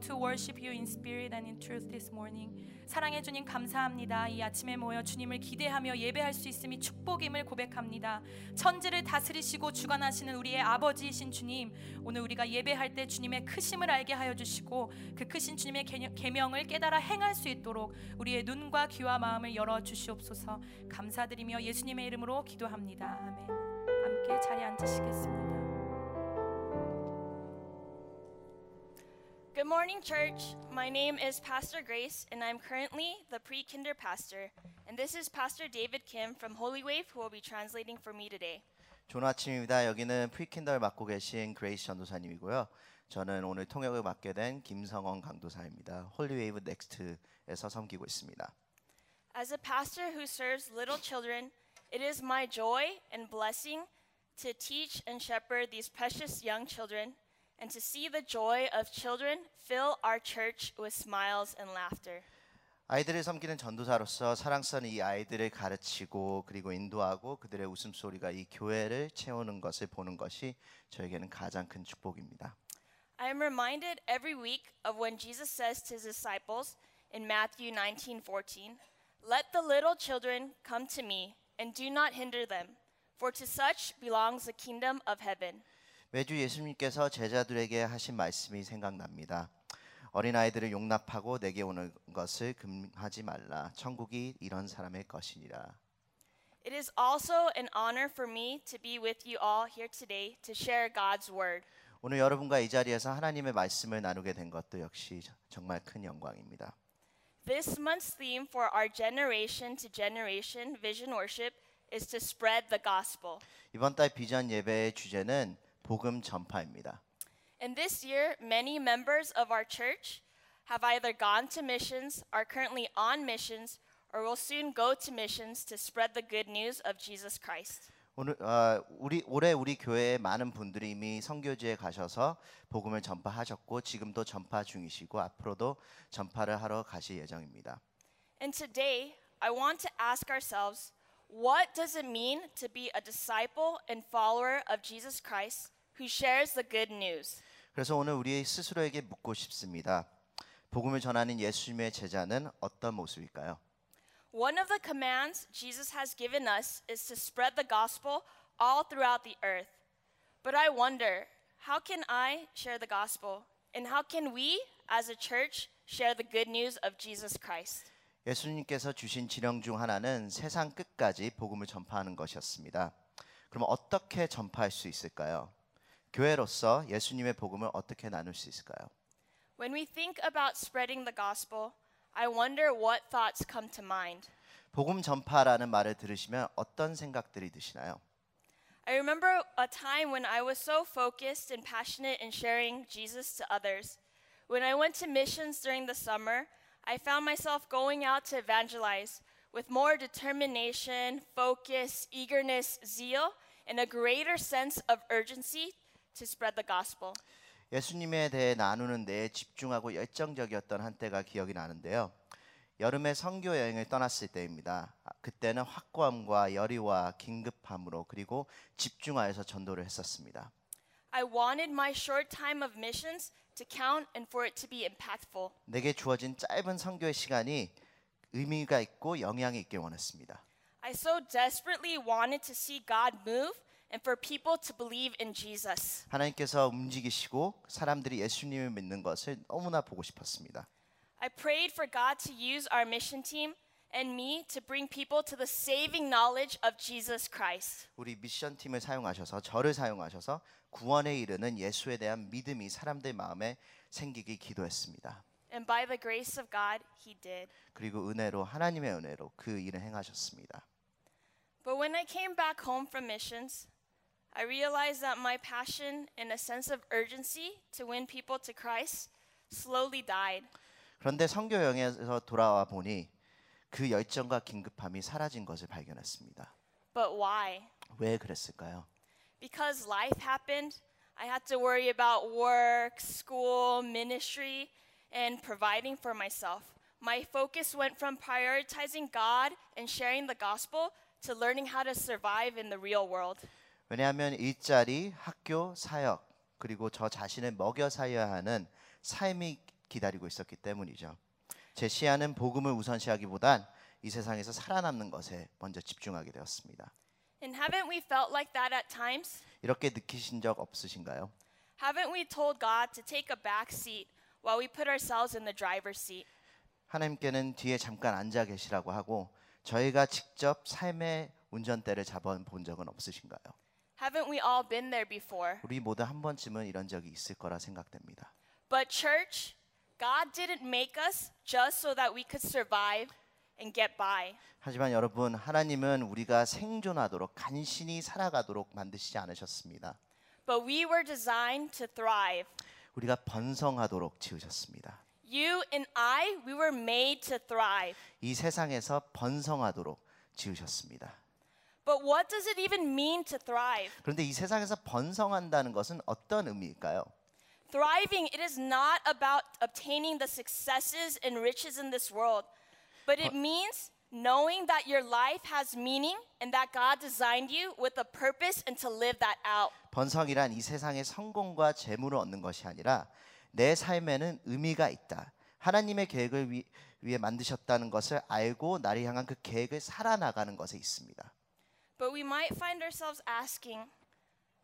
to worship you in spirit and in truth this morning. 사랑해 주님 감사합니다. 이 아침에 모여 주님을 기대하며 예배할 수 있음이 축복임을 고백합니다. 천지를 다스리시고 주관하시는 우리의 아버지이신 주님, 오늘 우리가 예배할 때 주님의 크심을 알게 하여 주시고 그 크신 주님의 계명- 계명을 깨달아 행할 수 있도록 우리의 눈과 귀와 마음을 열어 주시옵소서. 감사드리며 예수님의 이름으로 기도합니다. 아멘. 함께 자리에 앉으시겠습니다. Good morning, church. My name is Pastor Grace, and I'm currently the pre kinder pastor. And this is Pastor David Kim from Holy Wave, who will be translating for me today. 좋은 아침입니다. 여기는 프리킨더를 맡고 계신 그레이스 전도사님이고요. 저는 오늘 통역을 맡게 된 김성원 강도사입니다. 홀리웨이브 넥스트에서 섬기고 있습니다. As a pastor who serves little children, it is my joy and blessing to teach and shepherd these precious young children and to see the joy of children fill our church with smiles and laughter. 아이들을 섬기는 전도사로서 사랑스러운 이 아이들을 가르치고 그리고 인도하고 그들의 웃음소리가 이 교회를 채우는 것을 보는 것이 저에게는 가장 큰 축복입니다. I am reminded every week of when Jesus says to his disciples in Matthew 19:14, "Let the little children come to me and do not hinder them, for to such belongs the kingdom of heaven." 매주 예수님께서 제자들에게 하신 말씀이 생각납니다. 어린 아이들을 용납하고 내게 오는 것을 금하지 말라. 천국이 이런 사람의 것이니라. It is also an honor for me to be with you all here today to share God's word. 오늘 여러분과 이 자리에서 하나님의 말씀을 나누게 된 것도 역시 정말 큰 영광입니다. This month's theme for our generation to generation vision worship is to spread the gospel. 이번 달 비전 예배의 주제는 복음 전파입니다. And this year, many members of our church have either gone to missions, are currently on missions, or will soon go to missions to spread the good news of Jesus Christ. 오늘 어, 우리 올해 우리 교회에 많은 분들이 이미 선교지에 가셔서 복음을 전파하셨고 지금도 전파 중이시고 앞으로도 전파를 하러 가실 예정입니다. And today, I want to ask ourselves what does it mean to be a disciple and follower of Jesus Christ who shares the good news? 그래서 오늘 우리 스스로에게 묻고 싶습니다. 복음을 전하는 예수님의 제자는 어떤 모습일까요? One of the commands Jesus has given us is to spread the gospel all throughout the earth. But I wonder, how can I share the gospel? And how can we, as a church, share the good news of Jesus Christ? 예수님께서 주신 지령 중 하나는 세상 끝까지 복음을 전파하는 것이었습니다. 그럼 어떻게 전파할 수 있을까요? 교회로서 예수님의 복음을 어떻게 나눌 수 있을까요? When we think about spreading the gospel, I wonder what thoughts come to mind. 복음 전파라는 말을 들으시면 어떤 생각들이 드시나요? I remember a time when I was so focused and passionate in sharing Jesus to others. When I went to missions during the summer, I found myself going out to evangelize with more determination, focus, eagerness, zeal, and a greater sense of urgency to spread the gospel. 예수님에 대해 나누는 데에 집중하고 열정적이었던 한때가 기억이 나는데요. 여름에 선교 여행을 떠났을 때입니다. 아, 그때는 확고함과 열의와 긴급함으로 그리고 집중하여서 전도를 했었습니다. I wanted my short time of missions to count and for it to be impactful. 내게 주어진 짧은 선교의 시간이 의미가 있고 영향이 있길 원했습니다. I so desperately wanted to see God move and for people to believe in Jesus. 하나님께서 움직이시고 사람들이 예수님을 믿는 것을 너무나 보고 싶었습니다. I prayed for God to use our mission team and me to bring people to the saving knowledge of Jesus Christ. 우리 미션 팀을 사용하셔서 저를 사용하셔서 구원에 이르는 예수에 대한 믿음이 사람들 마음에 생기기 기도했습니다. And by the grace of God, He did. 그리고 은혜로 하나님의 은혜로 그 일을 행하셨습니다. But when I came back home from missions, I realized that my passion and a sense of urgency to win people to Christ slowly died. 그런데 선교 여행에서 돌아와 보니 그 열정과 긴급함이 사라진 것을 발견했습니다. But why? 왜 그랬을까요? Because life happened, I had to worry about work, school, ministry, and providing for myself. My focus went from prioritizing God and sharing the gospel to learning how to survive in the real world. 왜냐하면 일자리, 학교, 사역 그리고 저 자신을 먹여 살려야 하는 삶이 기다리고 있었기 때문이죠. 제 시야는 복음을 우선시하기보단 이 세상에서 살아남는 것에 먼저 집중하게 되었습니다. And haven't we felt like that at times? 이렇게 느끼신 적 없으신가요? Haven't we told God to take a back seat while we put ourselves in the driver's seat? 하나님께는 뒤에 잠깐 앉아 계시라고 하고 저희가 직접 삶의 운전대를 잡아 본 적은 없으신가요? Haven't we all been there before? 우리 모두 한 번쯤은 이런 적이 있을 거라 생각됩니다. But, church, God didn't make us just so that we could survive and get by. 하지만 여러분, 하나님은 우리가 생존하도록 간신히 살아가도록 만드시지 않으셨습니다. But we were designed to thrive. 우리가 번성하도록 지으셨습니다. You and I, we were made to thrive. 이 세상에서 번성하도록 지으셨습니다. But what does it even mean to thrive? 그런데 이 세상에서 번성한다는 것은 어떤 의미일까요? Thriving, it is not about obtaining the successes and riches in this world, but it means knowing that your life has meaning and that God designed you with a purpose and to live that out. 번성이란 이 세상의 성공과 재물을 얻는 것이 아니라 내 삶에는 의미가 있다. 하나님의 계획을 위, 위해 만드셨다는 것을 알고 나를 향한 그 계획을 살아나가는 것에 있습니다. But we might find ourselves asking,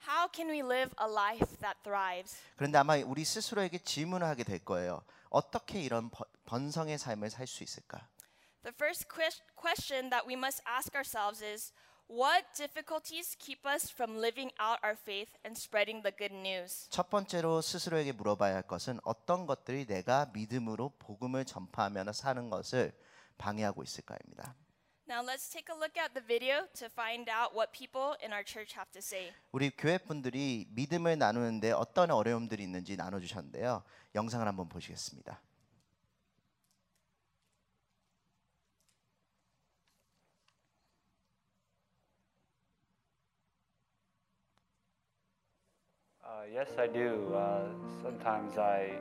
how can we live a life that thrives? 그런데 아마 우리 스스로에게 질문을 하게 될 거예요. 어떻게 이런 번- 번성의 삶을 살 수 있을까? The first ques- question that we must ask ourselves is what difficulties keep us from living out our faith and spreading the good news? 첫 번째로 스스로에게 물어봐야 할 것은 어떤 것들이 내가 믿음으로 복음을 전파하며 사는 것을 방해하고 있을까입니다. Now let's take a look at the video to find out what people in our church have to say. 우리 교회 분들이 믿음을 나누는데 어떤 어려움들이 있는지 나눠주셨는데요. 영상을 한번 보시겠습니다. Uh, yes, I do. Uh, sometimes I,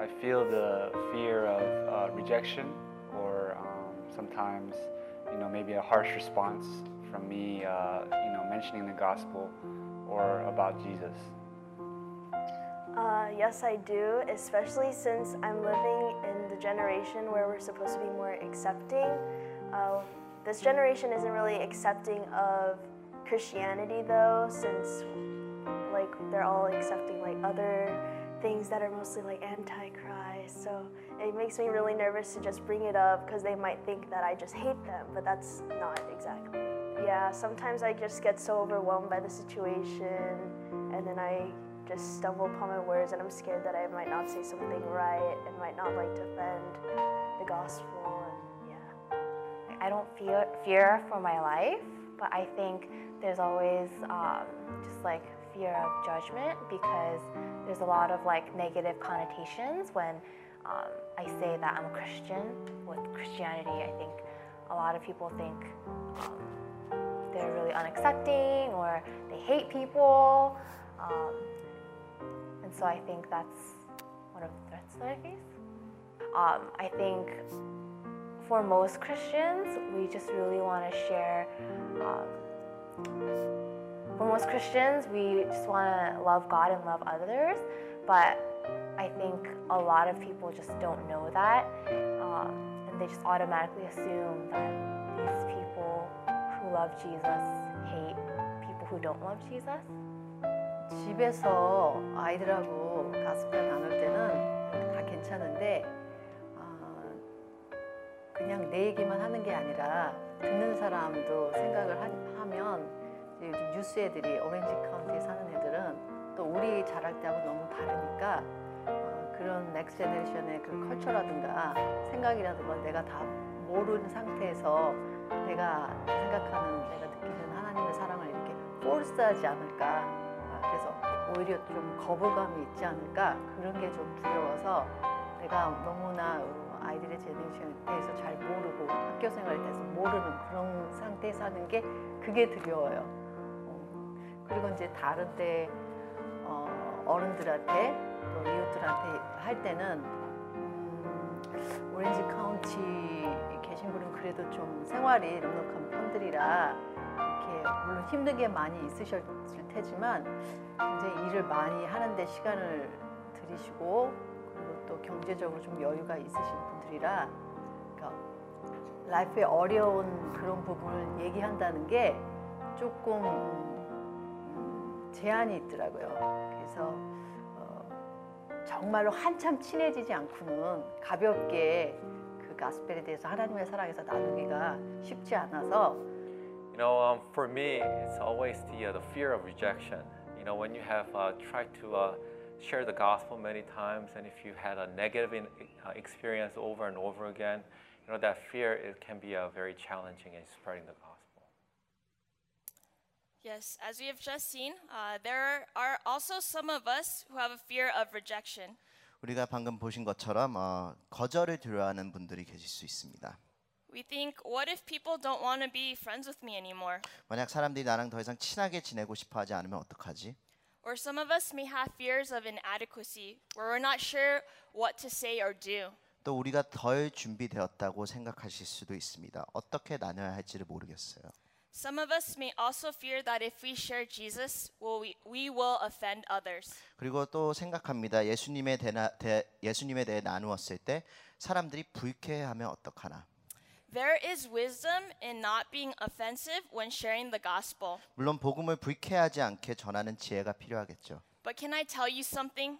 I feel the fear of uh, rejection, or um, sometimes, you know, maybe a harsh response from me, uh, you know, mentioning the gospel or about Jesus. Uh, yes, I do, especially since I'm living in the generation where we're supposed to be more accepting. Uh, this generation isn't really accepting of Christianity, though, since like they're all accepting like other things that are mostly like So it makes me really nervous to just bring it up because they might think that I just hate them, but that's not exactly. Yeah, sometimes I just get so overwhelmed by the situation, and then I just stumble upon my words, and I'm scared that I might not say something right and might not like defend the gospel. And yeah. I don't fear fear for my life, but I think there's always um, just like fear of judgment because there's a lot of like negative connotations when um, I say that I'm a Christian. With Christianity, I think a lot of people think um, they're really unaccepting or they hate people, um, and so I think that's one of the threats that I face. Um, I think for most Christians, we just really want to share. Um, for most Christians, we just want to love God and love others, but I think a lot of people just don't know that, uh, and they just automatically assume that these people who love Jesus hate people who don't love Jesus. 집에서 아이들하고 가스펠 나눌 때는 다 괜찮은데 아, 그냥 내 얘기만 하는 게 아니라 듣는 사람도 생각을 하, 하면 이제 요즘 뉴스 애들이 오렌지 카운티에 사는 애들은 또 우리 자랄 때하고 너무 다르니까 어, 그런 넥스 제네레이션의 그 culture라든가 생각이라든가 내가 다 모르는 상태에서 내가 생각하는 내가 느끼는 하나님의 사랑을 이렇게 force하지 않을까 아, 그래서 오히려 좀 거부감이 있지 않을까 그런 게 좀 두려워서 내가 너무나 어, 아이들의 제네레이션에 대해서 잘 모르고 학교 생활에 대해서 모르는 그런 상태에서 하는 게 그게 두려워요. 어, 그리고 이제 다른 때 어, 어른들한테 또 이웃들한테 할 때는 음, 오렌지 카운티 계신 분은 그래도 좀 생활이 넉넉한 편들이라 이렇게 물론 힘든 게 많이 있으셨을 테지만 이제 일을 많이 하는데 시간을 들이시고 그리고 또 경제적으로 좀 여유가 있으신 분들이라 그러니까 life의 어려운 그런 부분을 얘기한다는 게 조금 음, 제한이 있더라고요. 그래서 어, 정말로 한참 친해지지 않고는 가볍게 그 gospel에 대해서 하나님의 사랑에서 나누기가 쉽지 않아서 You know, um, for me, it's always the uh, the fear of rejection. You know, when you have uh, tried to uh, share the gospel many times, and if you had a negative in, uh, experience over and over again, you know that fear it can be uh, very challenging in spreading the gospel. Yes, as we have just seen, uh, there are also some of us who have a fear of rejection. 우리가 방금 보신 것처럼 어, 거절을 두려워하는 분들이 계실 수 있습니다. We think, what if people don't want to be friends with me anymore? 만약 사람들이 나랑 더 이상 친하게 지내고 싶어 하지 않으면 어떡하지? Or some of us may have fears of inadequacy, where we're not sure what to say or do. 또 우리가 덜 준비되었다고 생각하실 수도 있습니다. 어떻게 나눠야 할지를 모르겠어요. Some of us may also fear that if we share Jesus, we, we will offend others. 그리고 또 생각합니다. 예수님에 대나, 대, 예수님에 대해 나누었을 때 사람들이 불쾌해하면 어떡하나? There is wisdom in not being offensive when sharing the gospel. 물론 복음을 불쾌하지 않게 전하는 지혜가 필요하겠죠. But can I tell you something?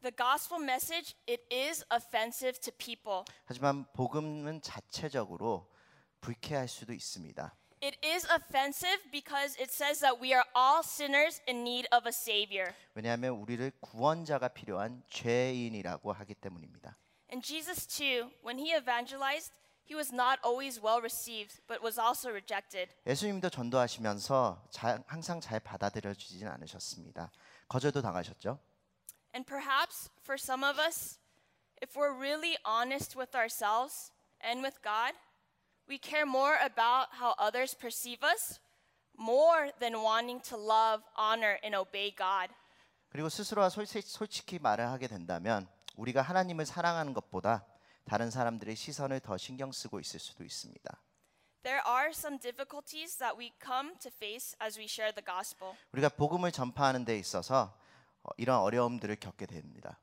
The gospel message, it is offensive to people. 하지만 복음은 자체적으로 불쾌할 수도 있습니다. It is offensive because it says that we are all sinners in need of a savior. 왜냐하면 우리를 구원자가 필요한 죄인이라고 하기 때문입니다. And Jesus too, when he evangelized, he was not always well received, but was also rejected. 예수님도 전도하시면서 자- 항상 잘 받아들여지진 않으셨습니다. 거절도 당하셨죠. And perhaps for some of us, if we're really honest with ourselves and with God, we care more about how others perceive us more than wanting to love, honor, and obey God. 그리고 스스로와 솔직, 솔직히 말을 하게 된다면 우리가 하나님을 사랑하는 것보다 다른 사람들의 시선을 더 신경 쓰고 있을 수도 있습니다. There are some difficulties that we come to face as we share the gospel. 우리가 복음을 전파하는 데 있어서 어, 이런 어려움들을 겪게 됩니다.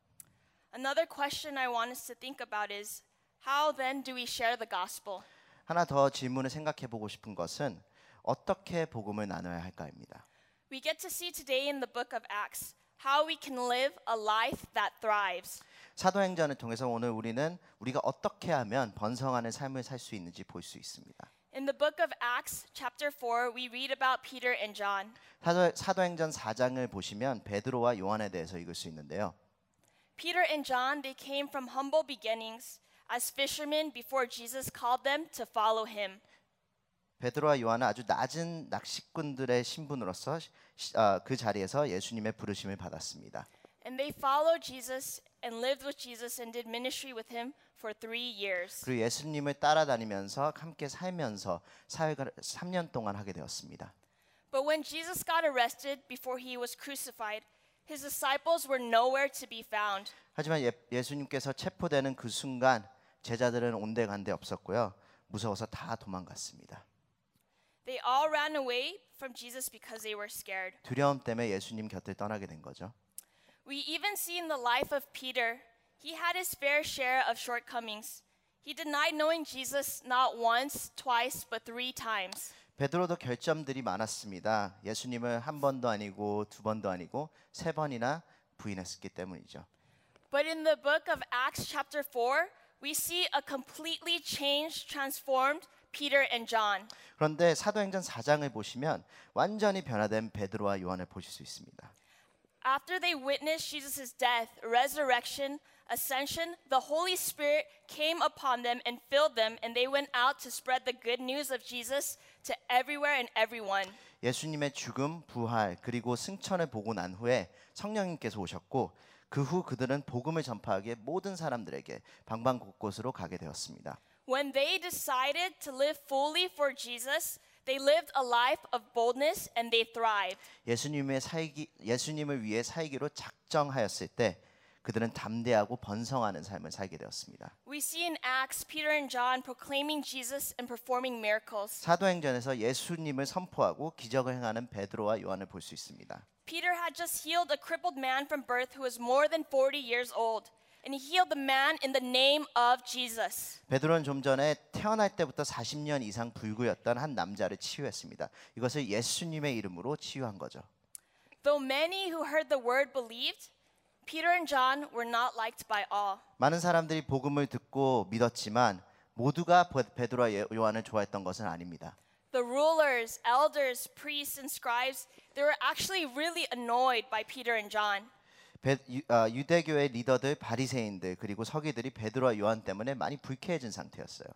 Another question I want us to think about is how then do we share the gospel? 하나 더 질문을 생각해 보고 싶은 것은 어떻게 복음을 나눠야 할까입니다. We get to see today in the book of Acts how we can live a life that thrives. 사도행전을 통해서 오늘 우리는 우리가 어떻게 하면 번성하는 삶을 살 수 있는지 볼 수 있습니다. In the book of Acts, chapter 4, we read about Peter and John. 사도, 사도행전 4장을 보시면 베드로와 요한에 대해서 읽을 수 있는데요. Peter and John, they came from humble beginnings as fishermen before Jesus called them to follow him. 베드로와 요한은 아주 낮은 낚시꾼들의 신분으로서 시- 어, 그 자리에서 예수님의 부르심을 받았습니다. And they followed Jesus and lived with Jesus and did ministry with him for three years. 그리고 예수님을 따라다니면서 함께 살면서 사회가 3년 동안 하게 되었습니다. But when Jesus got arrested before he was crucified, his disciples were nowhere to be found. 하지만 예, 예수님께서 체포되는 그 순간 제자들은 온데간데 없었고요. 무서워서 다 도망갔습니다. They all ran away from Jesus because they were scared. 두려움 때문에 예수님 곁을 떠나게 된 거죠. We even see in the life of Peter, he had his fair share of shortcomings. He denied knowing Jesus not once, twice, but three times. 베드로도 결점들이 많았습니다. 예수님을 한 번도 아니고 두 번도 아니고 세 번이나 부인했기 때문이죠. But in the book of Acts, chapter 4, we see a completely changed, transformed Peter and John. 그런데 사도행전 4장을 보시면 완전히 변화된 베드로와 요한을 보실 수 있습니다. After they witnessed Jesus' death, resurrection, ascension, the Holy Spirit came upon them and filled them, and they went out to spread the good news of Jesus to everywhere and everyone. 예수님의 죽음, 부활, 그리고 승천을 보고 난 후에 성령님께서 오셨고 그 후 그들은 복음을 전파하기에 모든 사람들에게 방방 곳곳으로 가게 되었습니다. When they decided to live fully for Jesus, they lived a life of boldness and they thrived. 예수님의 살기 예수님을 위해 살기로 작정하였을 때 그들은 담대하고 번성하는 삶을 살게 되었습니다. We see in Acts Peter and John proclaiming Jesus and performing miracles. 사도행전에서 예수님을 선포하고 기적을 행하는 베드로와 요한을 볼 수 있습니다. Peter had just healed a crippled man from birth who was more than 40 years old, and he healed the man in the name of Jesus. 베드로는 좀 전에 태어날 때부터 40년 이상 불구였던 한 남자를 치유했습니다. 이것을 예수님의 이름으로 치유한 거죠. Though many who heard the word believed, Peter and John were not liked by all. 많은 사람들이 복음을 듣고 믿었지만 모두가 베- 베드로와 예- 요한을 좋아했던 것은 아닙니다. The rulers, elders, priests, and scribes, they were actually really annoyed by Peter and John. 베- 유, 아, 유대교의 리더들, 바리새인들 그리고 서기들이 베드로와 요한 때문에 많이 불쾌해진 상태였어요.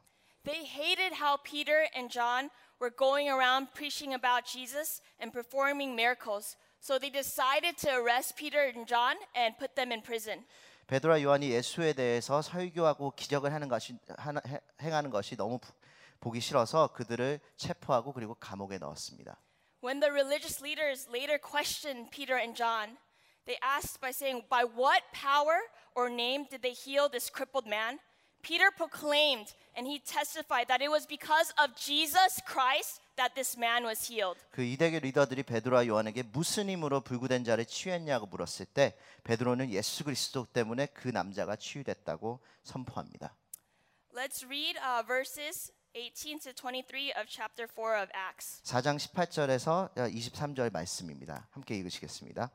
They hated how Peter and John were going around preaching about Jesus and performing miracles. So they decided to arrest Peter and John and put them in prison. 베드로와 요한이 예수에 대해서 설교하고 기적을 하는 것이 하나, 해- 행하는 것이 너무 부- 보기 싫어서 그들을 체포하고 그리고 감옥에 넣었습니다. When the religious leaders later questioned Peter and John, they asked by saying, By what power or name did they heal this crippled man? Peter proclaimed and he testified that it was because of Jesus Christ that this man was healed. 그 이대교 리더들이 베드로와 요한에게 무슨 힘으로 불구된 자를 치유했냐고 물었을 때 베드로는 예수 그리스도 때문에 그 남자가 치유됐다고 선포합니다. Let's read uh, verses 18 to 23 of chapter 4 of Acts. 4장 18절에서 23절 말씀입니다. 함께 읽으시겠습니다.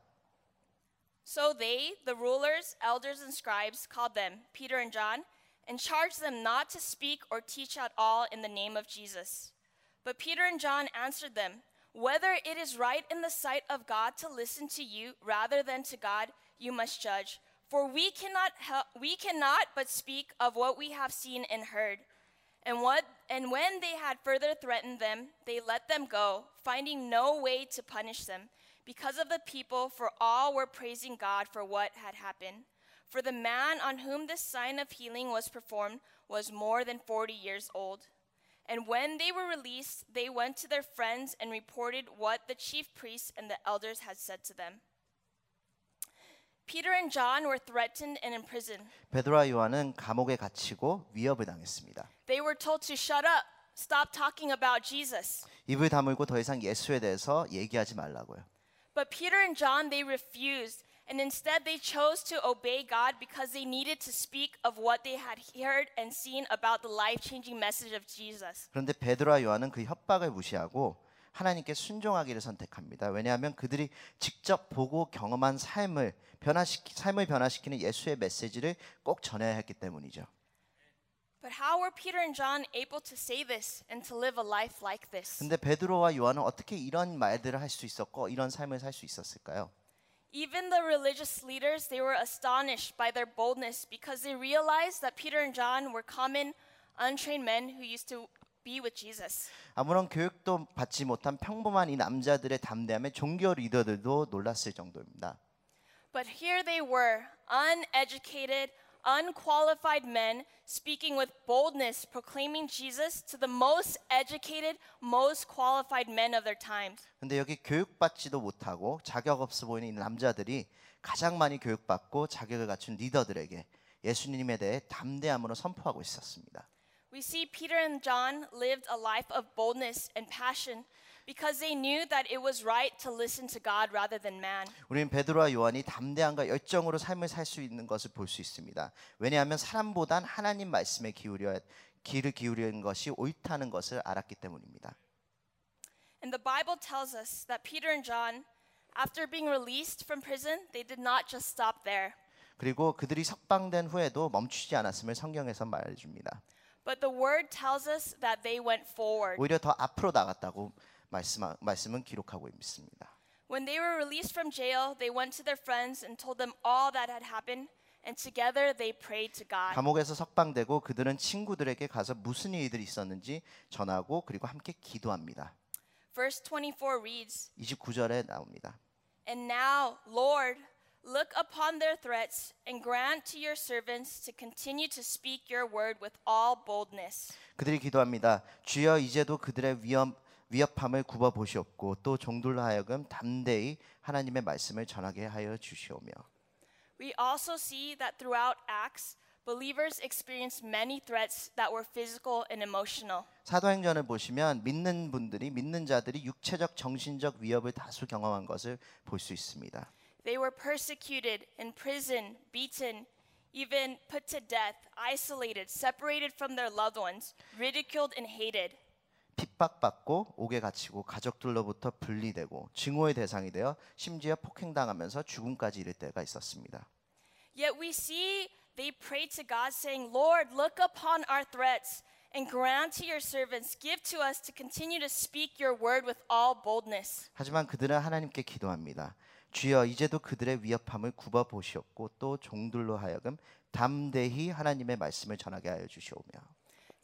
So they, the rulers, elders, and scribes, called them, Peter and John, and charged them not to speak or teach at all in the name of Jesus. But Peter and John answered them, Whether it is right in the sight of God to listen to you rather than to God, you must judge. For we cannot, help, we cannot but speak of what we have seen and heard. And, what, and when they had further threatened them, they let them go, finding no way to punish them because of the people, for all were praising God for what had happened. For the man on whom this sign of healing was performed was more than 40 years old. And when they were released, they went to their friends and reported what the chief priests and the elders had said to them. Peter and John were threatened and imprisoned. 베드로와 요한은 감옥에 갇히고 위협을 당했습니다. They were told to shut up, stop talking about Jesus. 입을 다물고 더 이상 예수에 대해서 얘기하지 말라고요. But Peter and John, they refused. And instead, they chose to obey God because they needed to speak of what they had heard and seen about the life changing message of Jesus. 그런데 베드로와 요한은 그 협박을 무시하고 하나님께 순종하기를 선택합니다. 왜냐하면 그들이 직접 보고 경험한 삶을 변화시키 삶을 변화시키는 예수의 메시지를 꼭 전해야 했기 때문이죠. But how were Peter and John able to say this and to live a life like this? 근데 베드로와 요한은 어떻게 이런 말들을 할 수 있었고 이런 삶을 살 수 있었을까요? Even the religious leaders, they were astonished by their boldness because they realized that Peter and John were common, untrained men who used to be with Jesus. 아무런 교육도 받지 못한 평범한 이 남자들의 담대함에 종교 리더들도 놀랐을 정도입니다. But here they were, uneducated, unqualified men speaking with boldness, proclaiming Jesus to the most educated, most qualified men of their times. 근데 여기 교육받지도 못하고 자격 없어 보이는 이 남자들이 가장 많이 교육받고 자격을 갖춘 리더들에게 예수님에 대해 담대함으로 선포하고 있었습니다. We see Peter and John lived a life of boldness and passion because they knew that it was right to listen to God rather than man. 우리는 베드로와 요한이 담대함과 열정으로 삶을 살 수 있는 것을 볼 수 있습니다. 왜냐하면 사람보단 하나님 말씀에 기울여 귀를 기울이는 것이 옳다는 것을 알았기 때문입니다. And the Bible tells us that Peter and John, after being released from prison, they did not just stop there. 그리고 그들이 석방된 후에도 멈추지 않았음을 성경에서 말해줍니다. But the word tells us that they went forward. 오히려 더 앞으로 나갔다고 말씀, 말씀은 기록하고 있습니다. When they were released from jail, they went to their friends and told them all that had happened, and together they prayed to God. 감옥에서 석방되고 그들은 친구들에게 가서 무슨 일들이 있었는지 전하고 그리고 함께 기도합니다. Verse 24 reads, 29절에 나옵니다. And now, Lord, look upon their threats and grant to your servants to continue to speak your word with all boldness. 그들이 기도합니다. 주여 이제도 그들의 위험 위협함을 굽어 보시옵고 또 종들로 하여금 담대히 하나님의 말씀을 전하게 하여 주시오며 We also see that throughout Acts, believers experienced many threats that were physical and emotional. 사도행전을 보시면 믿는 분들이 믿는 자들이 육체적 정신적 위협을 다수 경험한 것을 볼 수 있습니다. They were persecuted, in prison, beaten, even put to death, isolated, separated from their loved ones, ridiculed and hated. 핍박받고 옥에 갇히고 가족들로부터 분리되고 증오의 대상이 되어 심지어 폭행당하면서 죽음까지 이를 때가 있었습니다. Yet we see they prayed to God, saying, Lord, look upon our threats and grant to your servants, give to us to continue to speak your word with all boldness. 하지만 그들은 하나님께 기도합니다. 주여 이제도 그들의 위협함을 굽어 보시옵고 또 종들로 하여금 담대히 하나님의 말씀을 전하게 하여 주시오며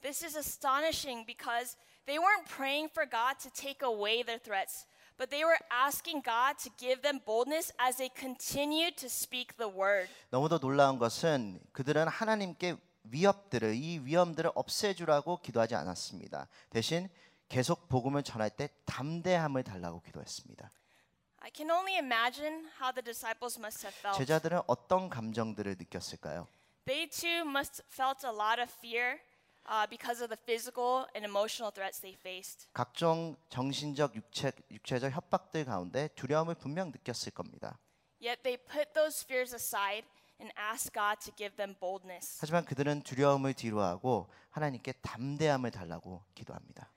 This is astonishing because they weren't praying for God to take away their threats, but they were asking God to give them boldness as they continued to speak the word. 너무도 놀라운 것은 그들은 하나님께 위협들을 이 위험들을 없애주라고 기도하지 않았습니다. 대신 계속 복음을 전할 때 담대함을 달라고 기도했습니다. I can only imagine how the disciples must have felt. 제자들은 어떤 감정들을 느꼈을까요? They too must felt a lot of fear uh, because of the physical and emotional threats they faced. 각종 정신적 육체, 육체적 협박들 가운데 두려움을 분명 느꼈을 겁니다. Yet they put those fears aside and asked God to give them boldness. 하지만 그들은 두려움을 뒤로하고 하나님께 담대함을 달라고 기도합니다.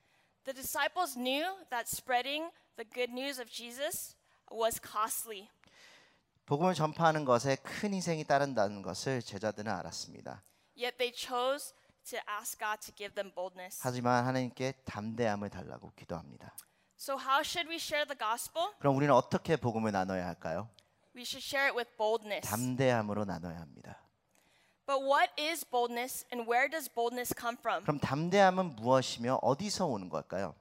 The disciples knew that spreading the good news of Jesus was costly. 복음을 전파하는 것에 큰 희생이 따른다는 것을 제자들은 알았습니다. Yet they chose to ask God to give them boldness. 하지만 하나님께 담대함을 달라고 기도합니다. So, how should we share the gospel? 그럼 우리는 어떻게 복음을 나눠야 할까요? We should share it with boldness. 담대함으로 나눠야 합니다. But what is boldness and where does boldness come from? 그럼 담대함은 무엇이며 어디서 오는 걸까요?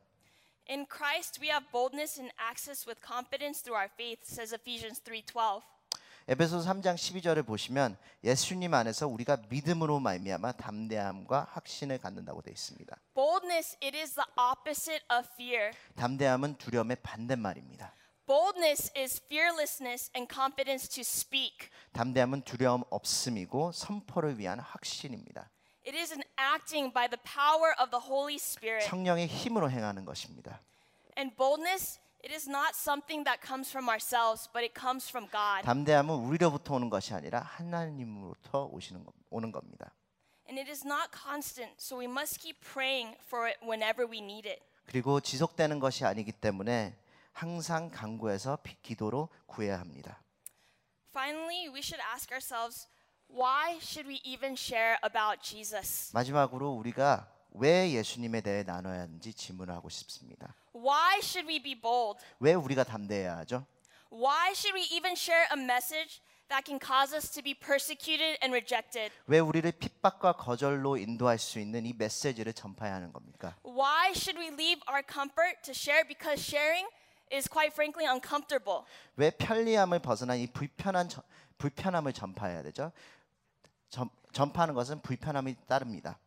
In Christ we have boldness and access with confidence through our faith, says Ephesians 3:12. 에베소 3장 12절을 보시면 예수님 안에서 우리가 믿음으로 말미암아 담대함과 확신을 갖는다고 되어 있습니다. Boldness it is the opposite of fear. 담대함은 두려움의 반대말입니다. Boldness is fearlessness and confidence to speak. 담대함은 두려움 없음이고 선포를 위한 확신입니다. It is an acting by the power of the Holy Spirit. 성령의 힘으로 행하는 것입니다. And boldness it is not something that comes from ourselves, but it comes from God. 담대함은 우리로부터 오는 것이 아니라 하나님으로부터 오시는 것, 오는 겁니다. And it is not constant, so we must keep praying for it whenever we need it. 그리고 지속되는 것이 아니기 때문에 항상 간구해서 피- 기도로 구해야 합니다. Finally, we should ask ourselves, why should we even share about Jesus? 마지막으로 우리가 왜 예수님에 대해 나눠야 하는지 질문을 하고 싶습니다. Why should we be bold? 왜 우리가 담대해야 하죠? Why should we even share a message that can cause us to be persecuted and rejected? 왜 우리를 핍박과 거절로 인도할 수 있는 이 메시지를 전파해야 하는 겁니까? Why should we leave our comfort to share because sharing is quite frankly uncomfortable? 왜 편리함을 벗어난 이 불편한 저- 불편함을 전파해야 되죠? 전, 전파하는 것은 불편함이 따릅니다.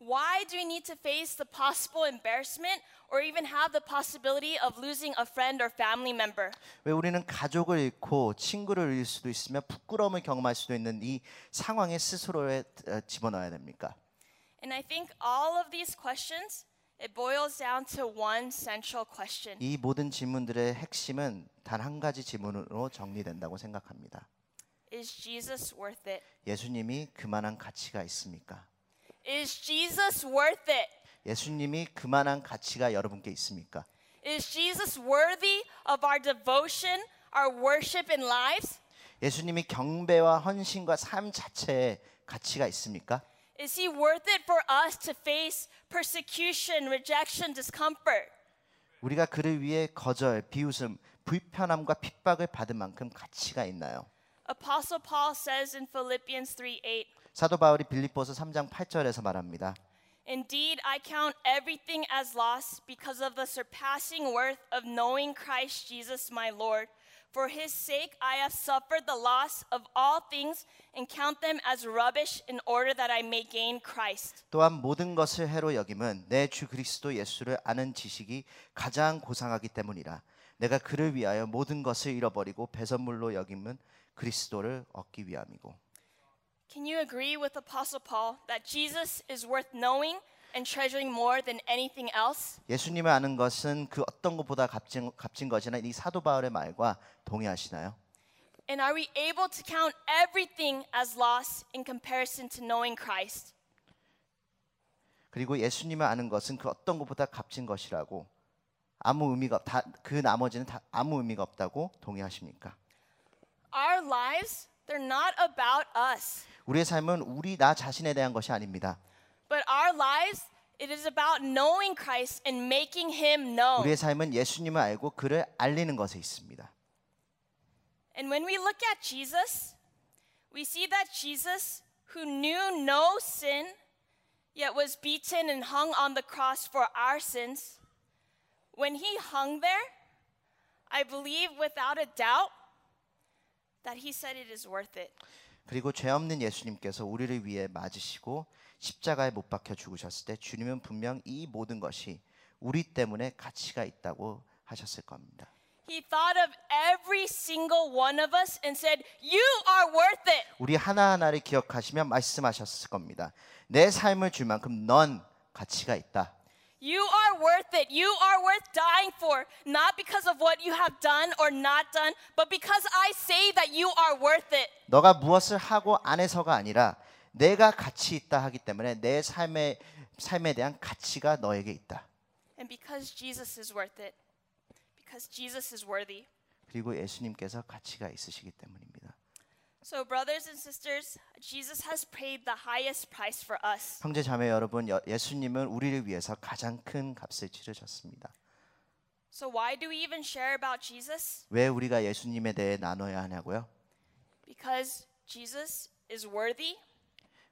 Why do we need to face the possible embarrassment or even have the possibility of losing a friend or family member? 왜 우리는 가족을 잃고 친구를 잃을 수도 있으며 부끄러움을 경험할 수도 있는 이 상황에 스스로에 어, 집어넣어야 됩니까? And I think all of these questions It boils down to one central question 이 모든 질문들의 핵심은 단 한 가지 질문으로 정리된다고 생각합니다. Is Jesus worth it? 예수님이 그만한 가치가 있습니까? Is Jesus worth it? 예수님이 그만한 가치가 여러분께 있습니까? Is Jesus worthy of our devotion, our worship, and lives? 예수님이 경배와 헌신과 삶 자체에 가치가 있습니까? Is he worth it for us to face persecution, rejection, discomfort? 우리가 그를 위해 거절, 비웃음, 불편함과 핍박을 받을 만큼 가치가 있나요? Apostle Paul says in Philippians 3:8, 사도 바울이 빌립보서 3장 8절에서 말합니다. Indeed, I count everything as loss because of the surpassing worth of knowing Christ Jesus my Lord. For his sake I have suffered the loss of all things and count them as rubbish in order that I may gain Christ. 또한 모든 것을 해로 여김은 내 주 그리스도 예수를 아는 지식이 가장 고상하기 때문이라. 내가 그를 위하여 모든 것을 잃어버리고 배선물로 여김은 그리스도를 얻기 위함이고. Can you agree with Apostle Paul that Jesus is worth knowing and treasuring more than anything else? 예수님을 아는 것은 그 어떤 것보다 값진, 값진 것이나 이 사도 바울의 말과 동의하시나요? And are we able to count everything as loss in comparison to knowing Christ? 그리고 예수님을 아는 것은 그 어떤 것보다 값진 것이라고 아무 의미가 다, 그 나머지는 다 아무 의미가 없다고 동의하십니까? Our lives, they're not about us, 우리의 삶은 우리 나 자신에 대한 것이 아닙니다. but our lives, it is about knowing Christ and making him known. 우리의 삶은 예수님을 알고 그를 알리는 것에 있습니다. And when we look at Jesus, we see that Jesus, who knew no sin, yet was beaten and hung on the cross for our sins, when he hung there, I believe without a doubt that he said it is worth it. 그리고 죄 없는 예수님께서 우리를 위해 맞으시고 십자가에 못 박혀 죽으셨을 때 주님은 분명 이 모든 것이 우리 때문에 가치가 있다고 하셨을 겁니다. He thought of every single one of us and said, You are worth it. 우리 하나하나를 기억하시며 말씀하셨을 겁니다. 내 삶을 줄 만큼 넌 가치가 있다. You are worth it. You are worth dying for, not because of what you have done or not done, but because I say that you are worth it. 너가 무엇을 하고 안 해서가 아니라 내가 가치 있다 하기 때문에 내 삶의 삶에 대한 가치가 너에게 있다. And because Jesus is worth it. Because Jesus is worthy. 그리고 예수님께서 가치가 있으시기 때문입니다. So, brothers and sisters, Jesus has paid the highest price for us. 형제 자매 여러분, 여- 예수님은 우리를 위해서 가장 큰 값을 치르셨습니다. So, why do we even share about Jesus? 왜 우리가 예수님에 대해 나눠야 하냐고요? Because Jesus is worthy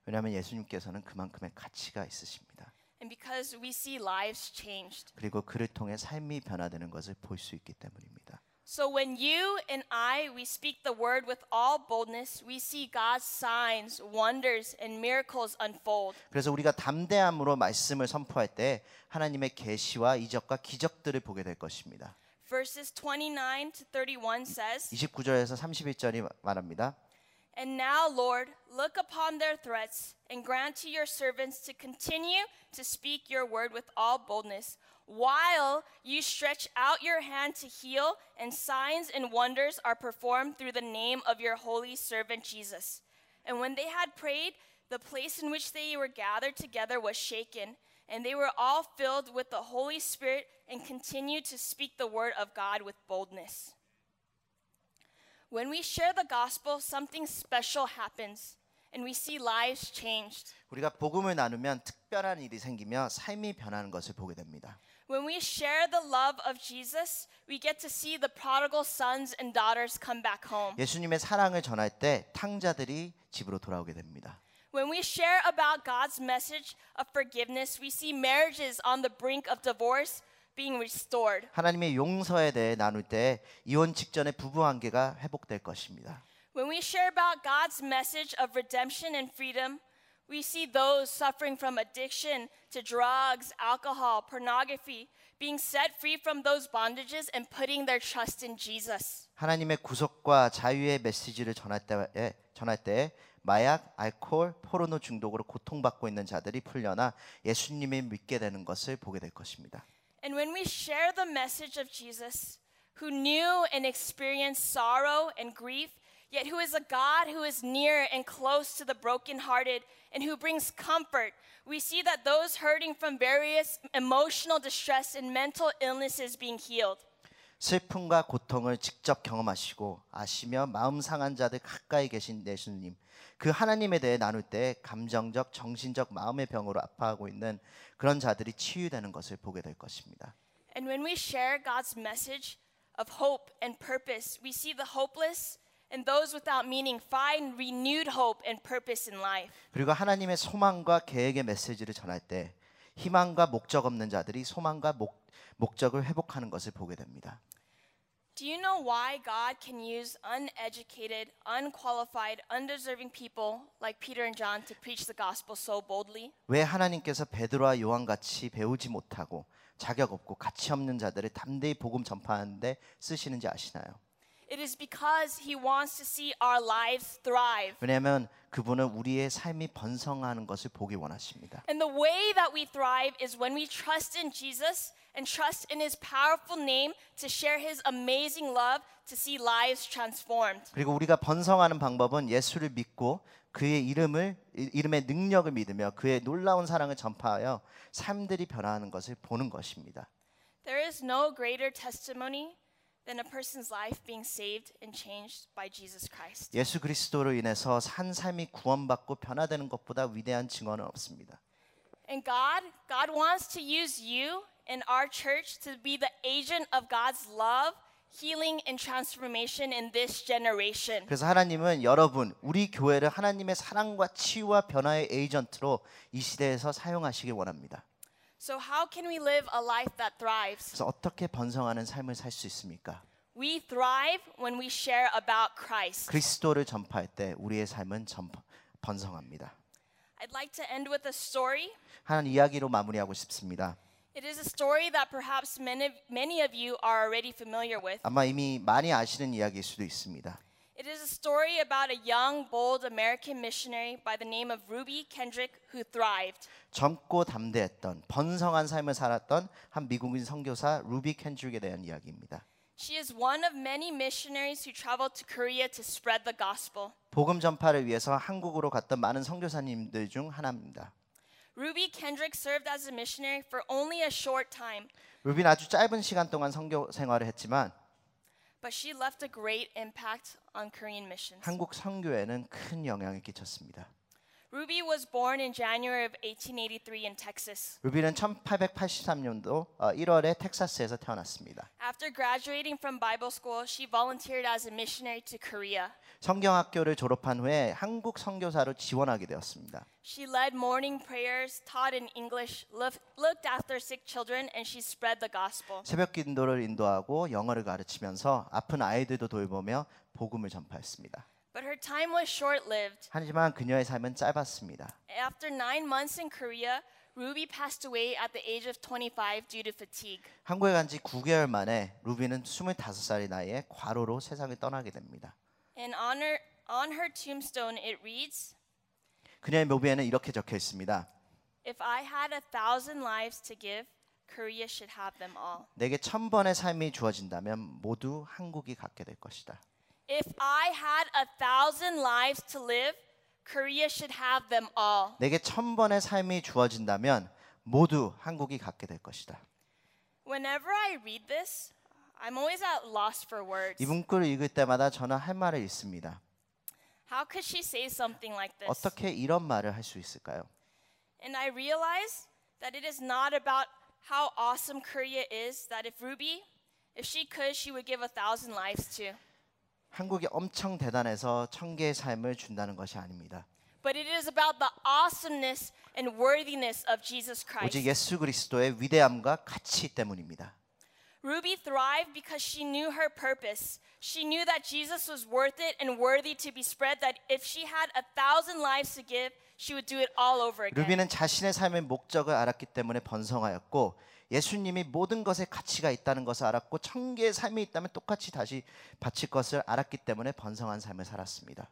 왜냐하면 예수님께서는 그만큼의 가치가 있으십니다. and because we see lives changed. 그리고 그를 통해 삶이 변화되는 것을 볼 수 있기 때문입니다. So when you and I we speak the word with all boldness, we see God's signs, wonders and miracles unfold. 그래서 우리가 담대함으로 말씀을 선포할 때 하나님의 계시와 이적과 기적들을 보게 될 것입니다. Verses 29 to 31 says, 29절에서 31절이 말합니다. And now, Lord, look upon their threats and grant to your servants to continue to speak your word with all boldness, while you stretch out your hand to heal, and signs and wonders are performed through the name of your holy servant Jesus. And when they had prayed, the place in which they were gathered together was shaken, and they were all filled with the Holy Spirit and continued to speak the word of God with boldness. When we share the gospel, something special happens and we see lives changed. 우리가 복음을 나누면 특별한 일이 생기며 삶이 변하는 것을 보게 됩니다. When we share the love of Jesus, we get to see the prodigal sons and daughters come back home. 예수님의 사랑을 전할 때 탕자들이 집으로 돌아오게 됩니다. When we share about God's message of forgiveness, we see marriages on the brink of divorce being restored. 하나님의 용서에 대해 나눌 때 이혼 직전의 부부 관계가 회복될 것입니다. When we share about God's message of redemption and freedom, we see those suffering from addiction to drugs, alcohol, pornography being set free from those bondages and putting their trust in Jesus. 하나님의 구속과 자유의 메시지를 전할 때 전할 때 마약, 알코올, 포르노 중독으로 고통받고 있는 자들이 풀려나 예수님을 믿게 되는 것을 보게 될 것입니다. And when we share the message of Jesus, who knew and experienced sorrow and grief, yet who is a God who is near and close to the brokenhearted and who brings comfort, we see that those hurting from various emotional distress and mental illnesses being healed. 슬픔과 고통을 직접 경험하시고 아시며 마음 상한 자들 가까이 계신 예수님 그 하나님에 대해 나눌 때 감정적 정신적 마음의 병으로 아파하고 있는 그런 자들이 치유되는 것을 보게 될 것입니다. And when we share God's message of hope and purpose, we see the hopeless and those without meaning find renewed hope and purpose in life. 그리고 하나님의 소망과 계획의 메시지를 전할 때 희망과 목적 없는 자들이 소망과 목, 목적을 회복하는 것을 보게 됩니다. Do you know why God can use uneducated, unqualified, undeserving people like Peter and John to preach the gospel so boldly? 왜 하나님께서 베드로와 요한 같이 배우지 못하고 자격 없고 가치 없는 자들을 담대히 복음 전파하는데 쓰시는지 아시나요? It is because He wants to see our lives thrive. 왜냐하면 그분은 우리의 삶이 번성하는 것을 보기 원하십니다. And the way that we thrive is when we trust in Jesus and trust in His powerful name to share His amazing love to see lives transformed. 그리고 우리가 번성하는 방법은 예수를 믿고 그의 이름을 이- 이름의 능력을 믿으며 그의 놀라운 사랑을 전파하여 삶들이 변화하는 것을 보는 것입니다. There is no greater testimony than a person's life being saved and changed by Jesus Christ. 예수 그리스도로 인해서 산 삶이 구원받고 변화되는 것보다 위대한 증언은 없습니다. And God, God wants to use you and our church to be the agent of God's love, healing, and transformation in this generation. 그래서 하나님은 여러분, 우리 교회를 하나님의 사랑과 치유와 변화의 에이전트로 이 시대에서 사용하시길 원합니다. So, how can we live a life that thrives? 그래서 어떻게 번성하는 삶을 살 수 있습니까? We thrive when we share about Christ. 그리스도를 전파할 때 우리의 삶은 전, 번성합니다. I'd like to end with a story. 한 이야기로 마무리하고 싶습니다. It is a story that perhaps many, many of you are already familiar with. 아마 이미 많이 아시는 이야기일 수도 있습니다. It is a story about a young, bold American missionary by the name of Ruby Kendrick who thrived. 젊고 담대했던 번성한 삶을 살았던 한 미국인 선교사 루비 켄죽에 대한 이야기입니다. She is one of many missionaries who traveled to Korea to spread the gospel. 복음 전파를 위해서 한국으로 갔던 많은 선교사님들 중 하나입니다. Ruby Kendrick served as a missionary for only a short time, 루비는 아주 짧은 시간 동안 선교 생활을 했지만 but she left a great impact on Korean missions. 한국 선교에는 큰 영향을 끼쳤습니다. Ruby was born in January of 1883 in Texas. 루비는 1883년도 1월에 텍사스에서 태어났습니다. After graduating from Bible school, she volunteered as a missionary to Korea. 성경학교를 졸업한 후에 한국 선교사로 지원하게 되었습니다. She led morning prayers, taught in English, look- looked after sick children, and she spread the gospel. 새벽 기도를 인도하고 영어를 가르치면서 아픈 아이들도 돌보며 복음을 전파했습니다. But her time was short lived. 하지만 그녀의 삶은 짧았습니다. After nine months in Korea, Ruby passed away at the age of 25 due to fatigue. 한국에 간 지 9개월 만에 루비는 25살의 나이에 과로로 세상을 떠나게 됩니다. And on her, on her tombstone, it reads 그녀의 묘비에는 이렇게 적혀 있습니다. If I had a thousand lives to give, Korea should have them all. 내게 천 번의 삶이 주어진다면 모두 한국이 갖게 될 것이다. If I had a thousand lives to live, Korea should have them all. 내게 천 번의 삶이 주어진다면 모두 한국이 갖게 될 것이다. Whenever I read this, I'm always at loss for words. 이 문구를 읽을 때마다 저는 할 말을 잃습니다. How could she say something like this? 어떻게 이런 말을 할 수 있을까요? And I realize that it is not about how awesome Korea is, that if Ruby, if she could, she would give a thousand lives to. 한국이 엄청 대단해서 천 개의 삶을 준다는 것이 아닙니다. But it is about the awesomeness and worthiness of Jesus 오직 Christ. 예수 그리스도의 위대함과 가치 때문입니다. Ruby thrived because she knew her purpose. She knew that Jesus was worth it and worthy to be spread, that if she had a thousand lives to give, she would do it all over again. 루비는 자신의 삶의 목적을 알았기 때문에 번성하였고 예수님이 모든 것에 가치가 있다는 것을 알았고 천 개의 삶이 있다면 똑같이 다시 바칠 것을 알았기 때문에 번성한 삶을 살았습니다.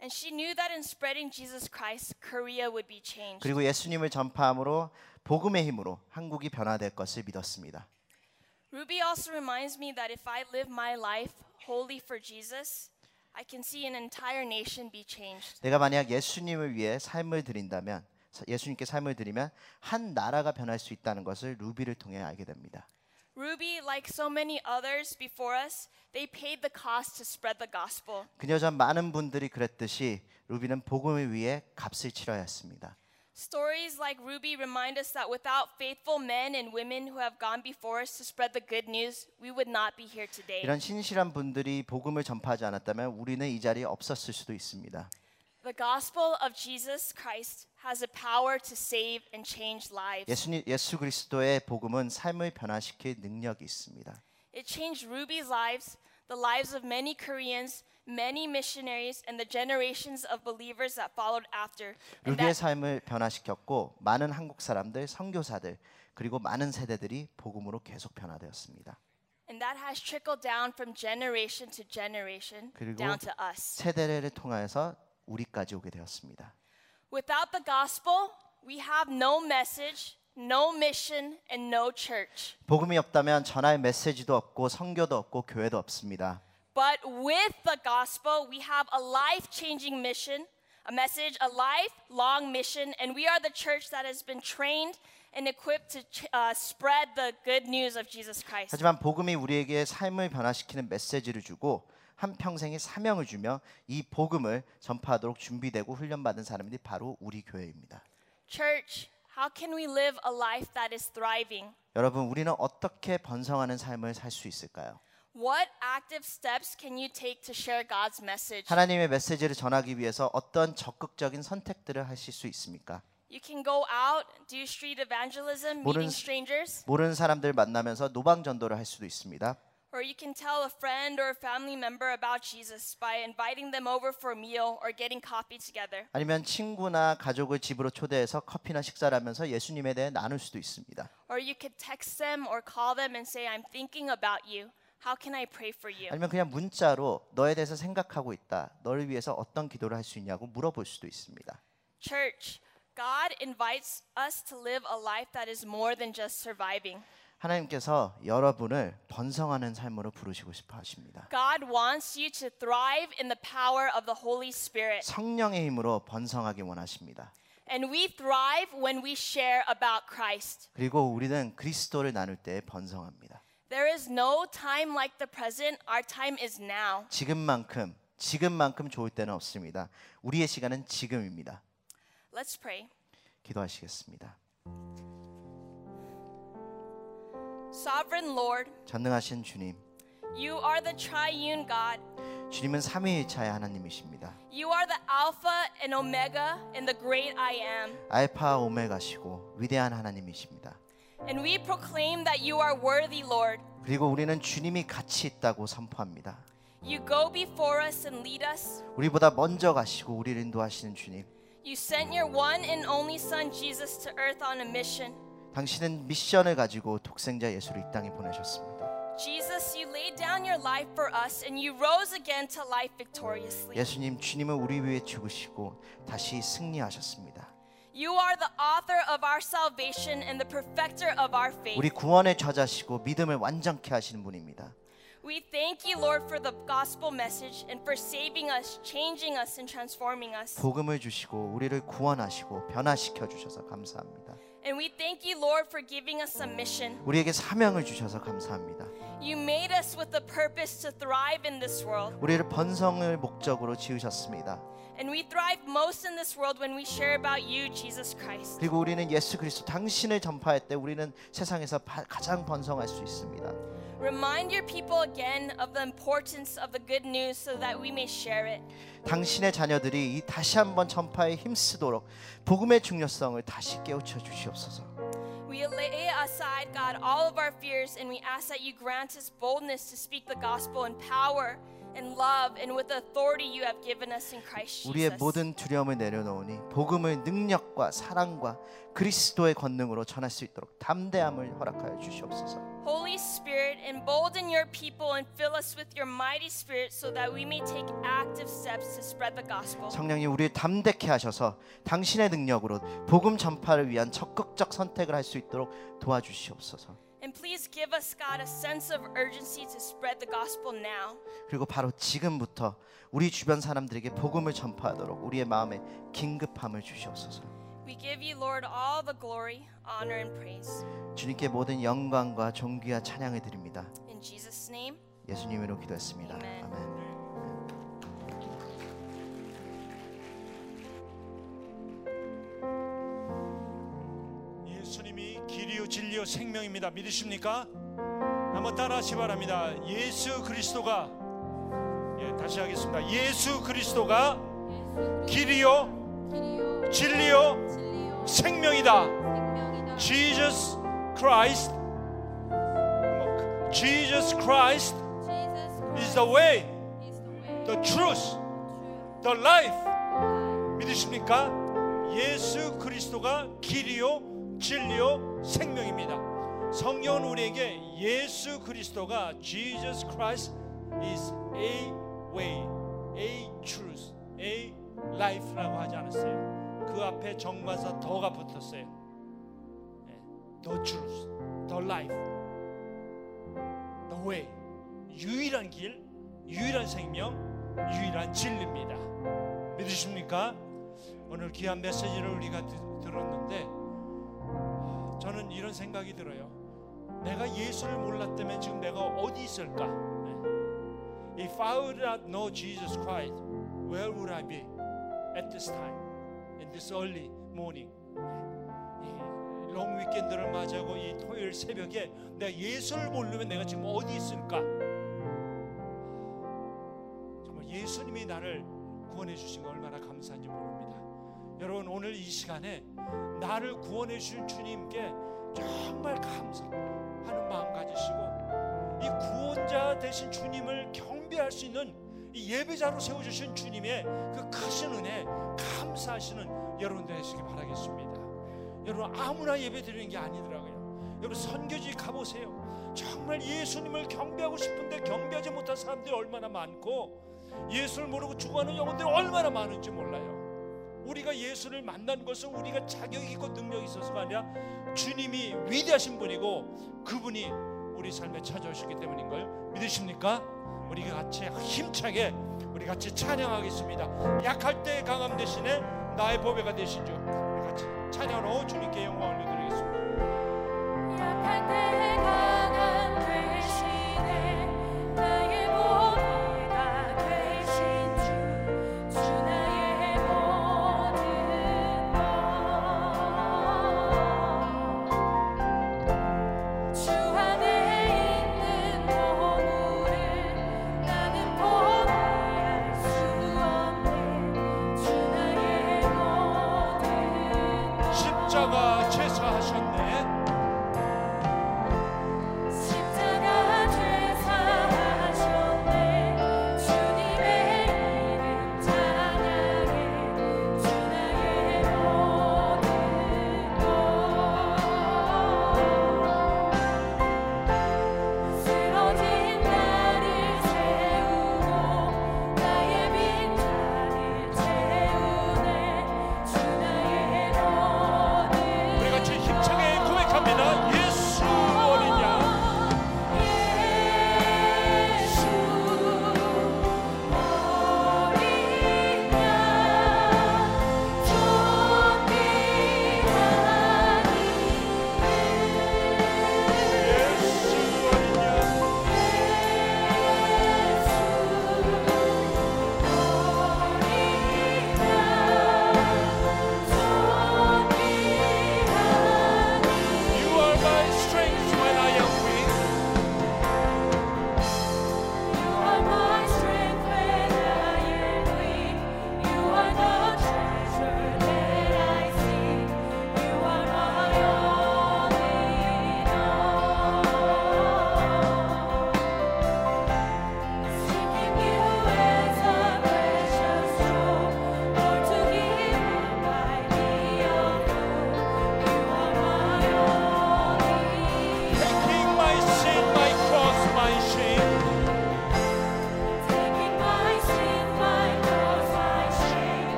And she knew that in spreading Jesus Christ, Korea would be changed. 그리고 예수님을 전파함으로 복음의 힘으로 한국이 변화될 것을 믿었습니다. Ruby also reminds me that if I live my life wholly for Jesus, I can see an entire nation be changed. 내가 만약 예수님을 위해 삶을 드린다면 사- 예수님께 삶을 드리면 한 나라가 변할 수 있다는 것을 루비를 통해 알게 됩니다. Ruby, like so many others before us, they paid the cost to spread the gospel. 그녀 전 많은 분들이 그랬듯이 루비는 복음을 위해 값을 치러야 했습니다. Stories like Ruby remind us that without faithful men and women who have gone before us to spread the good news, we would not be here today. 이런 신실한 분들이 복음을 전파하지 않았다면 우리는 이 자리에 없었을 수도 있습니다. The gospel of Jesus Christ has a power to save and change lives. 예수님 예수 그리스도의 복음은 삶을 변화시킬 능력이 있습니다. It changed Ruby's lives, the lives of many Koreans, many missionaries, and the generations of believers that followed after. And 루비의 that, 삶을 변화시켰고 많은 한국 사람들, 선교사들 그리고 많은 세대들이 복음으로 계속 변화되었습니다. and that has trickled down from generation to generation 그리고 down to us. 세대를 통하여서 우리까지 오게 되었습니다. Without the gospel, we have no message, no mission, and no church. 복음이 없다면 전할 메시지도 없고 선교도 없고 교회도 없습니다. But with the gospel, we have a life changing mission, a message, a lifelong mission, and we are the church that has been trained and equipped to uh, spread the good news of Jesus Christ. 하지만 복음이 우리에게 삶을 변화시키는 메시지를 주고 한 평생의 사명을 주며 이 복음을 전파하도록 준비되고 훈련받은 사람들이 바로 우리 교회입니다. Church, how can we live a life that is thriving? 여러분, 우리는 어떻게 번성하는 삶을 살 수 있을까요? What active steps can you take to share God's message? 하나님의 메시지를 전하기 위해서 어떤 적극적인 선택들을 하실 수 있습니까? You can go out, do street evangelism, 모르는 meeting strangers, 모르는 사람들 만나면서 노방 전도를 할 수도 있습니다. or you can tell a friend or a family member about Jesus by inviting them over for a meal or getting coffee together. 아니면 친구나 가족을 집으로 초대해서 커피나 식사를 하면서 예수님에 대해 나눌 수도 있습니다. Or you could text them or call them and say, I'm thinking about you. How can I pray for you? 아니면 그냥 문자로 너에 대해서 생각하고 있다. 너를 위해서 어떤 기도를 할 수 있냐고 물어볼 수도 있습니다. Church, God invites us to live a life that is more than just surviving. 하나님께서 여러분을 번성하는 삶으로 부르시고 싶어 하십니다. God wants you to thrive in the power of the Holy Spirit. 성령의 힘으로 번성하기 원하십니다. And we thrive when we share about Christ. 그리고 우리는 그리스도를 나눌 때 번성합니다. There is no time like the present. Our time is now. 지금만큼 지금만큼 좋을 때는 없습니다. 우리의 시간은 지금입니다. Let's pray. 기도하시겠습니다. Sovereign Lord, 전능하신 주님, you are the triune God. 주님은 삼위일차의 하나님이십니다. You are the Alpha and Omega and the great I am. 알파 오메가시고 위대한 하나님이십니다. And we proclaim that you are worthy, Lord. 그리고 우리는 주님이 같이 있다고 선포합니다. You go before us and lead us. 우리보다 먼저 가시고 우리를 인도하시는 주님. You sent your one and only Son, Jesus, to earth on a mission. 당신은 미션을 가지고 독생자 예수를 이 땅에 보내셨습니다. Jesus, you laid down your life for us and you rose again to life victoriously. 예수님 주님은 우리 위해 죽으시고 다시 승리하셨습니다. You are the author of our salvation and the perfecter of our faith. 우리 구원의 저자시고 믿음을 완전케 하시는 분입니다. We thank you, Lord, for the gospel message and for saving us, changing us, and transforming us. 복음을 주시고 우리를 구원하시고 변화시켜 주셔서 감사합니다. And we thank you, Lord, for giving us a mission. 우리에게 사명을 주셔서 감사합니다. You made us with a purpose to thrive in this world. 우리를 번성을 목적으로 지으셨습니다. And we thrive most in this world when we share about you, Jesus Christ. 그리고 우리는 예수 그리스도 당신을 전파할 때 우리는 세상에서 바- 가장 번성할 수 있습니다. Remind your people again of the importance of the good news so that we may share it. 당신의 자녀들이 이 다시 한번 전파에 힘쓰도록 복음의 중요성을 다시 깨우쳐 주시옵소서. We lay aside, God, all of our fears and we ask that you grant us boldness to speak the gospel in power and love and with the authority you have given us in Christ 우리의 Jesus. 모든 두려움을 내려놓으니 복음을 능력과 사랑과 그리스도의 권능으로 전할 수 있도록 담대함을 허락하여 주시옵소서. Holy Spirit, embolden your people and fill us with your mighty Spirit so that we may take active steps to spread the gospel. 성령님 우리를 담대케 하셔서 당신의 능력으로 복음 전파를 위한 적극적 선택을 할 수 있도록 도와주시옵소서. And please give us, God, a sense of urgency to spread the gospel now. 그리고 바로 지금부터 우리 주변 사람들에게 복음을 전파하도록 우리의 마음에 긴급함을 주시옵소서. We give you, Lord, all the glory, honor, and praise. 주님께 모든 영광과 존귀와 찬양을 드립니다. In Jesus' name, 예수님으로 기도했습니다. 아멘. 아멘. 예수님이 길이요 진리요 생명입니다. 믿으십니까? 한번 따라하시 바랍니다. 예수 그리스도가 예, 다시 하겠습니다. 예수 그리스도가 길이요 진리요 생명이다. Jesus Christ Jesus Christ is the way, the truth, the life. 믿으십니까? 예수 그리스도가 길이요 진리요 생명입니다. 성경은 우리에게 예수 그리스도가 Jesus Christ is a way, a truth, a life라고 하지 않았어요. 그 앞에 정관사 더가 붙었어요. 예, The truth, the life, the way. 유일한 길, 유일한 생명, 유일한 진리입니다. 믿으십니까? 오늘 귀한 메시지를 우리가 드- 들었는데 아, 저는 이런 생각이 들어요. 내가 예수를 몰랐다면 지금 내가 어디 있을까? 네. If I would not know Jesus Christ, where would I be at this time, in this early morning? 이롱 위켄드를 맞이하고 이 토요일 새벽에 내가 예수를 모르면 내가 지금 어디 있을까? 정말 예수님이 나를 구원해 주신 거 얼마나 감사한지 모릅니다. 여러분 오늘 이 시간에 나를 구원해 주신 주님께 정말 감사하는 마음 가지시고 이 구원자 되신 주님을 경배할 수 있는 이 예배자로 세워 주신 주님의 그 크신 은혜 감사하시는 여러분 되시기 바라겠습니다. 여러분 아무나 예배 드리는 게 아니더라고요. 여러분 선교지 가보세요. 정말 예수님을 경배하고 싶은데 경배하지 못한 사람들이 얼마나 많고 예수를 모르고 죽어가는 영혼들이 얼마나 많은지 몰라요. 우리가 예수를 만난 것은 우리가 자격이 있고 능력이 있어서가 아니라 주님이 위대하신 분이고 그분이 우리 삶에 찾아오셨기 때문인 걸 믿으십니까? 우리가 같이 힘차게 우리 같이 찬양하겠습니다. 약할 때 강함 대신에 나의 보배가 되신 주 우리 같이 찬양으로 주님께 영광을 드리겠습니다.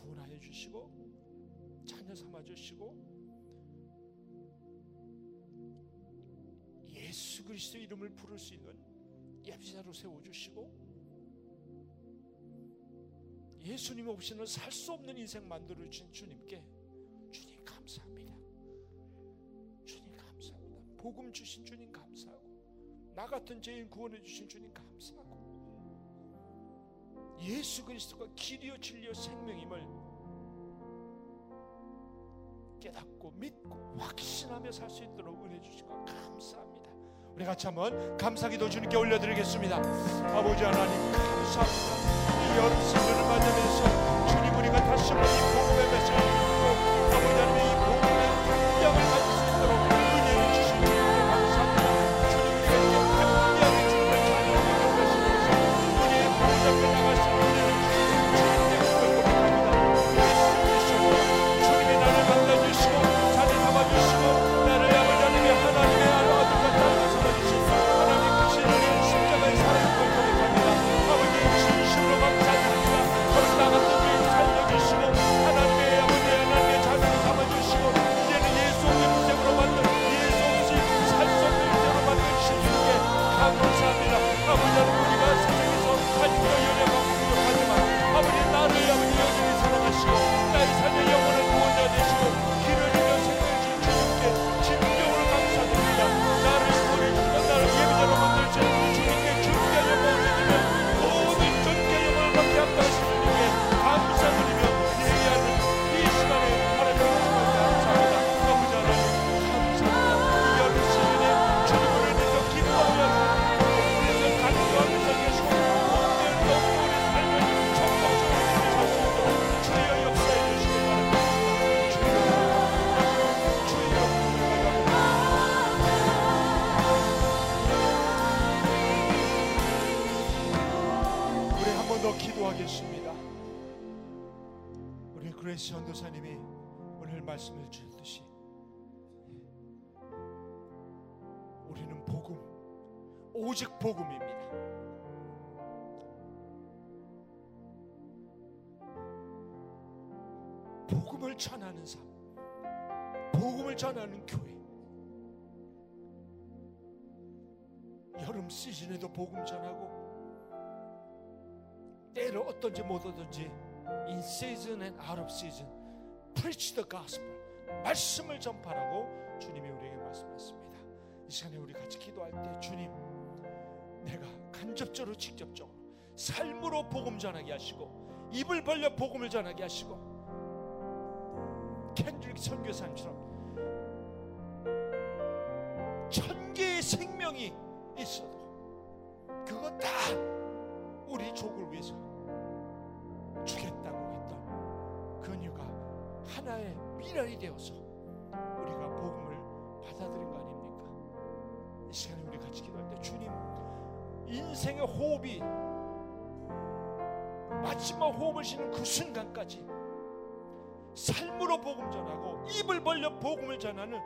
구원하여 주시고 자녀 삼아 주시고 예수 그리스도 이름을 부를 수 있는 예비자로 세워 주시고 예수님 없이는 살 수 없는 인생 만들어 주신 주님께 주님 감사합니다. 주님 감사합니다. 복음 주신 주님 감사하고 나 같은 죄인 구원해 주신 주님 감사하고 예수 그리스도가 길이요 진리요 생명임을 깨닫고 믿고 확신하며 살 수 있도록 은혜 것 감사합니다. 우리 같이 한번 감사기도 주님께 올려드리겠습니다. 아버지 하나님 감사합니다. 이 여름 시즌을 맞으면서 주님 우리가 다시 한번 이 복음의 메시지 시즌에도 복음 전하고 때로 어떤지 못 오든지 in season and out of season preach the gospel 말씀을 전파라고 주님이 우리에게 말씀했습니다. 이 시간에 우리 같이 기도할 때 주님 내가 간접적으로 직접적으로 삶으로 복음 전하게 하시고 입을 벌려 복음을 전하게 하시고 캔드릭 선교사님처럼 천 개의 생명이 있어도 그거 다 우리 족을 위해서 주겠다고 했던 그녀가 하나의 미련이 되어서 우리가 복음을 받아들인 거 아닙니까? 이 시간에 우리 같이 기도할 때 주님 인생의 호흡이 마지막 호흡을 쉬는 그 순간까지 삶으로 복음 전하고 입을 벌려 복음을 전하는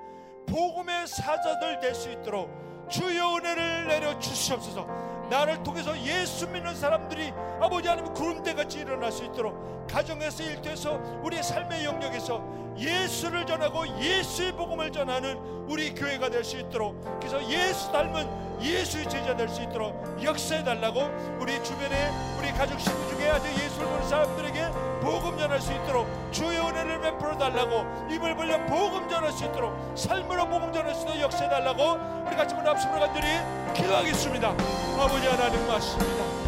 복음의 사자들 될 수 있도록 주여 은혜를 내려 주시옵소서. 나를 통해서 예수 믿는 사람들이 아버지 하나님 구름대같이 일어날 수 있도록 가정에서 일터에서 우리의 삶의 영역에서 예수를 전하고 예수의 복음을 전하는 우리 교회가 될 수 있도록 그래서 예수 닮은 예수의 제자 될 수 있도록 역사해 달라고 우리 주변에 우리 가족 식구 중에 아주 예수를 보는 사람들에게 복음 전할 수 있도록 주의 은혜를 베풀어 달라고 입을 벌려 복음 전할 수 있도록 삶으로 복음 전할 수 있도록 역사해 달라고 우리 같이 문 앞서로 간절히 기도하겠습니다. 아버지 하나님 맞습니다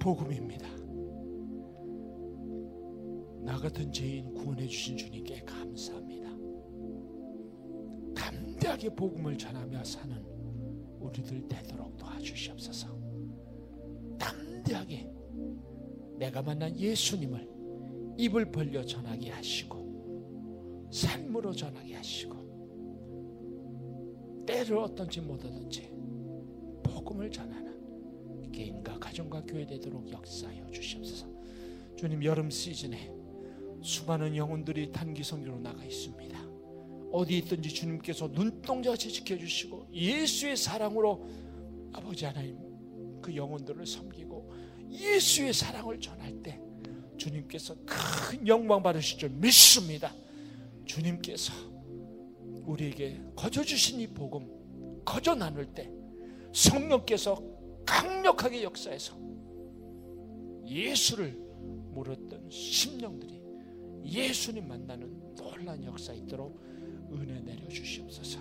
복음입니다. 나 같은 죄인 구원해 주신 주님께 감사합니다. 담대하게 복음을 전하며 사는 우리들 되도록 도와주시옵소서. 담대하게 내가 만난 예수님을 입을 벌려 전하게 하시고 삶으로 전하게 하시고 때를 어떤지 못하든지 복음을 전하는 개인과 가정과 교회 되도록 역사하여 주시옵소서. 주님 여름 시즌에 수많은 영혼들이 단기 선교로 나가 있습니다. 어디 있든지 주님께서 눈동자같이 지켜주시고 예수의 사랑으로 아버지 하나님 그 영혼들을 섬기고 예수의 사랑을 전할 때 주님께서 큰 영광 받으실 줄 믿습니다. 주님께서 우리에게 거저 주신 이 복음 거저 나눌 때 성령께서 강력하게 역사해서 예수를 물었던 심령들이 예수님 만나는 놀란 역사 있도록 은혜 내려 주시옵소서.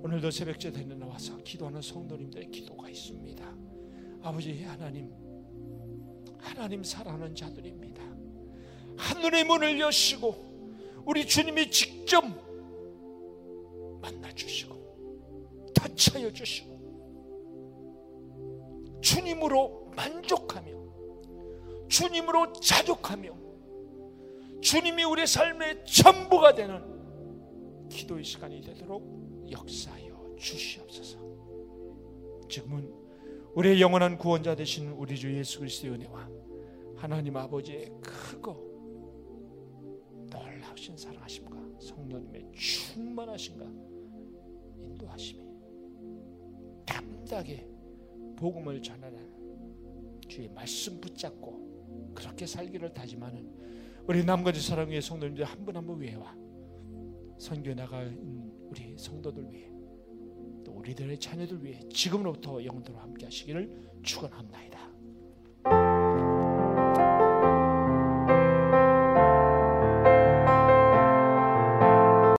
오늘도 새벽째 되는 나와서 기도하는 성도님들의 기도가 있습니다. 아버지 하나님, 하나님 사랑하는 자들입니다. 하늘의 문을 여시고 우리 주님이 직접 만나 주시고 터치하여 주시고 주님으로 만족하며 주님으로 자족하며 주님이 우리 삶의 전부가 되는 기도의 시간이 되도록 역사하여 주시옵소서. 지금은 우리의 영원한 구원자 되신 우리 주 예수 그리스도의 은혜와 하나님 아버지의 크고 놀라우신 사랑하심과 성령님의 충만하심과 인도하심이 담대하게 복음을 전하는 주의 말씀 붙잡고 그렇게 살기를 다짐하는 우리 남가지 사랑의 성도님들 한 분 한 분 위해와 선교 나갈 우리 성도들 위해 또 우리들의 자녀들 위해 지금으로부터 영원토록 함께 하시기를 축원합니다.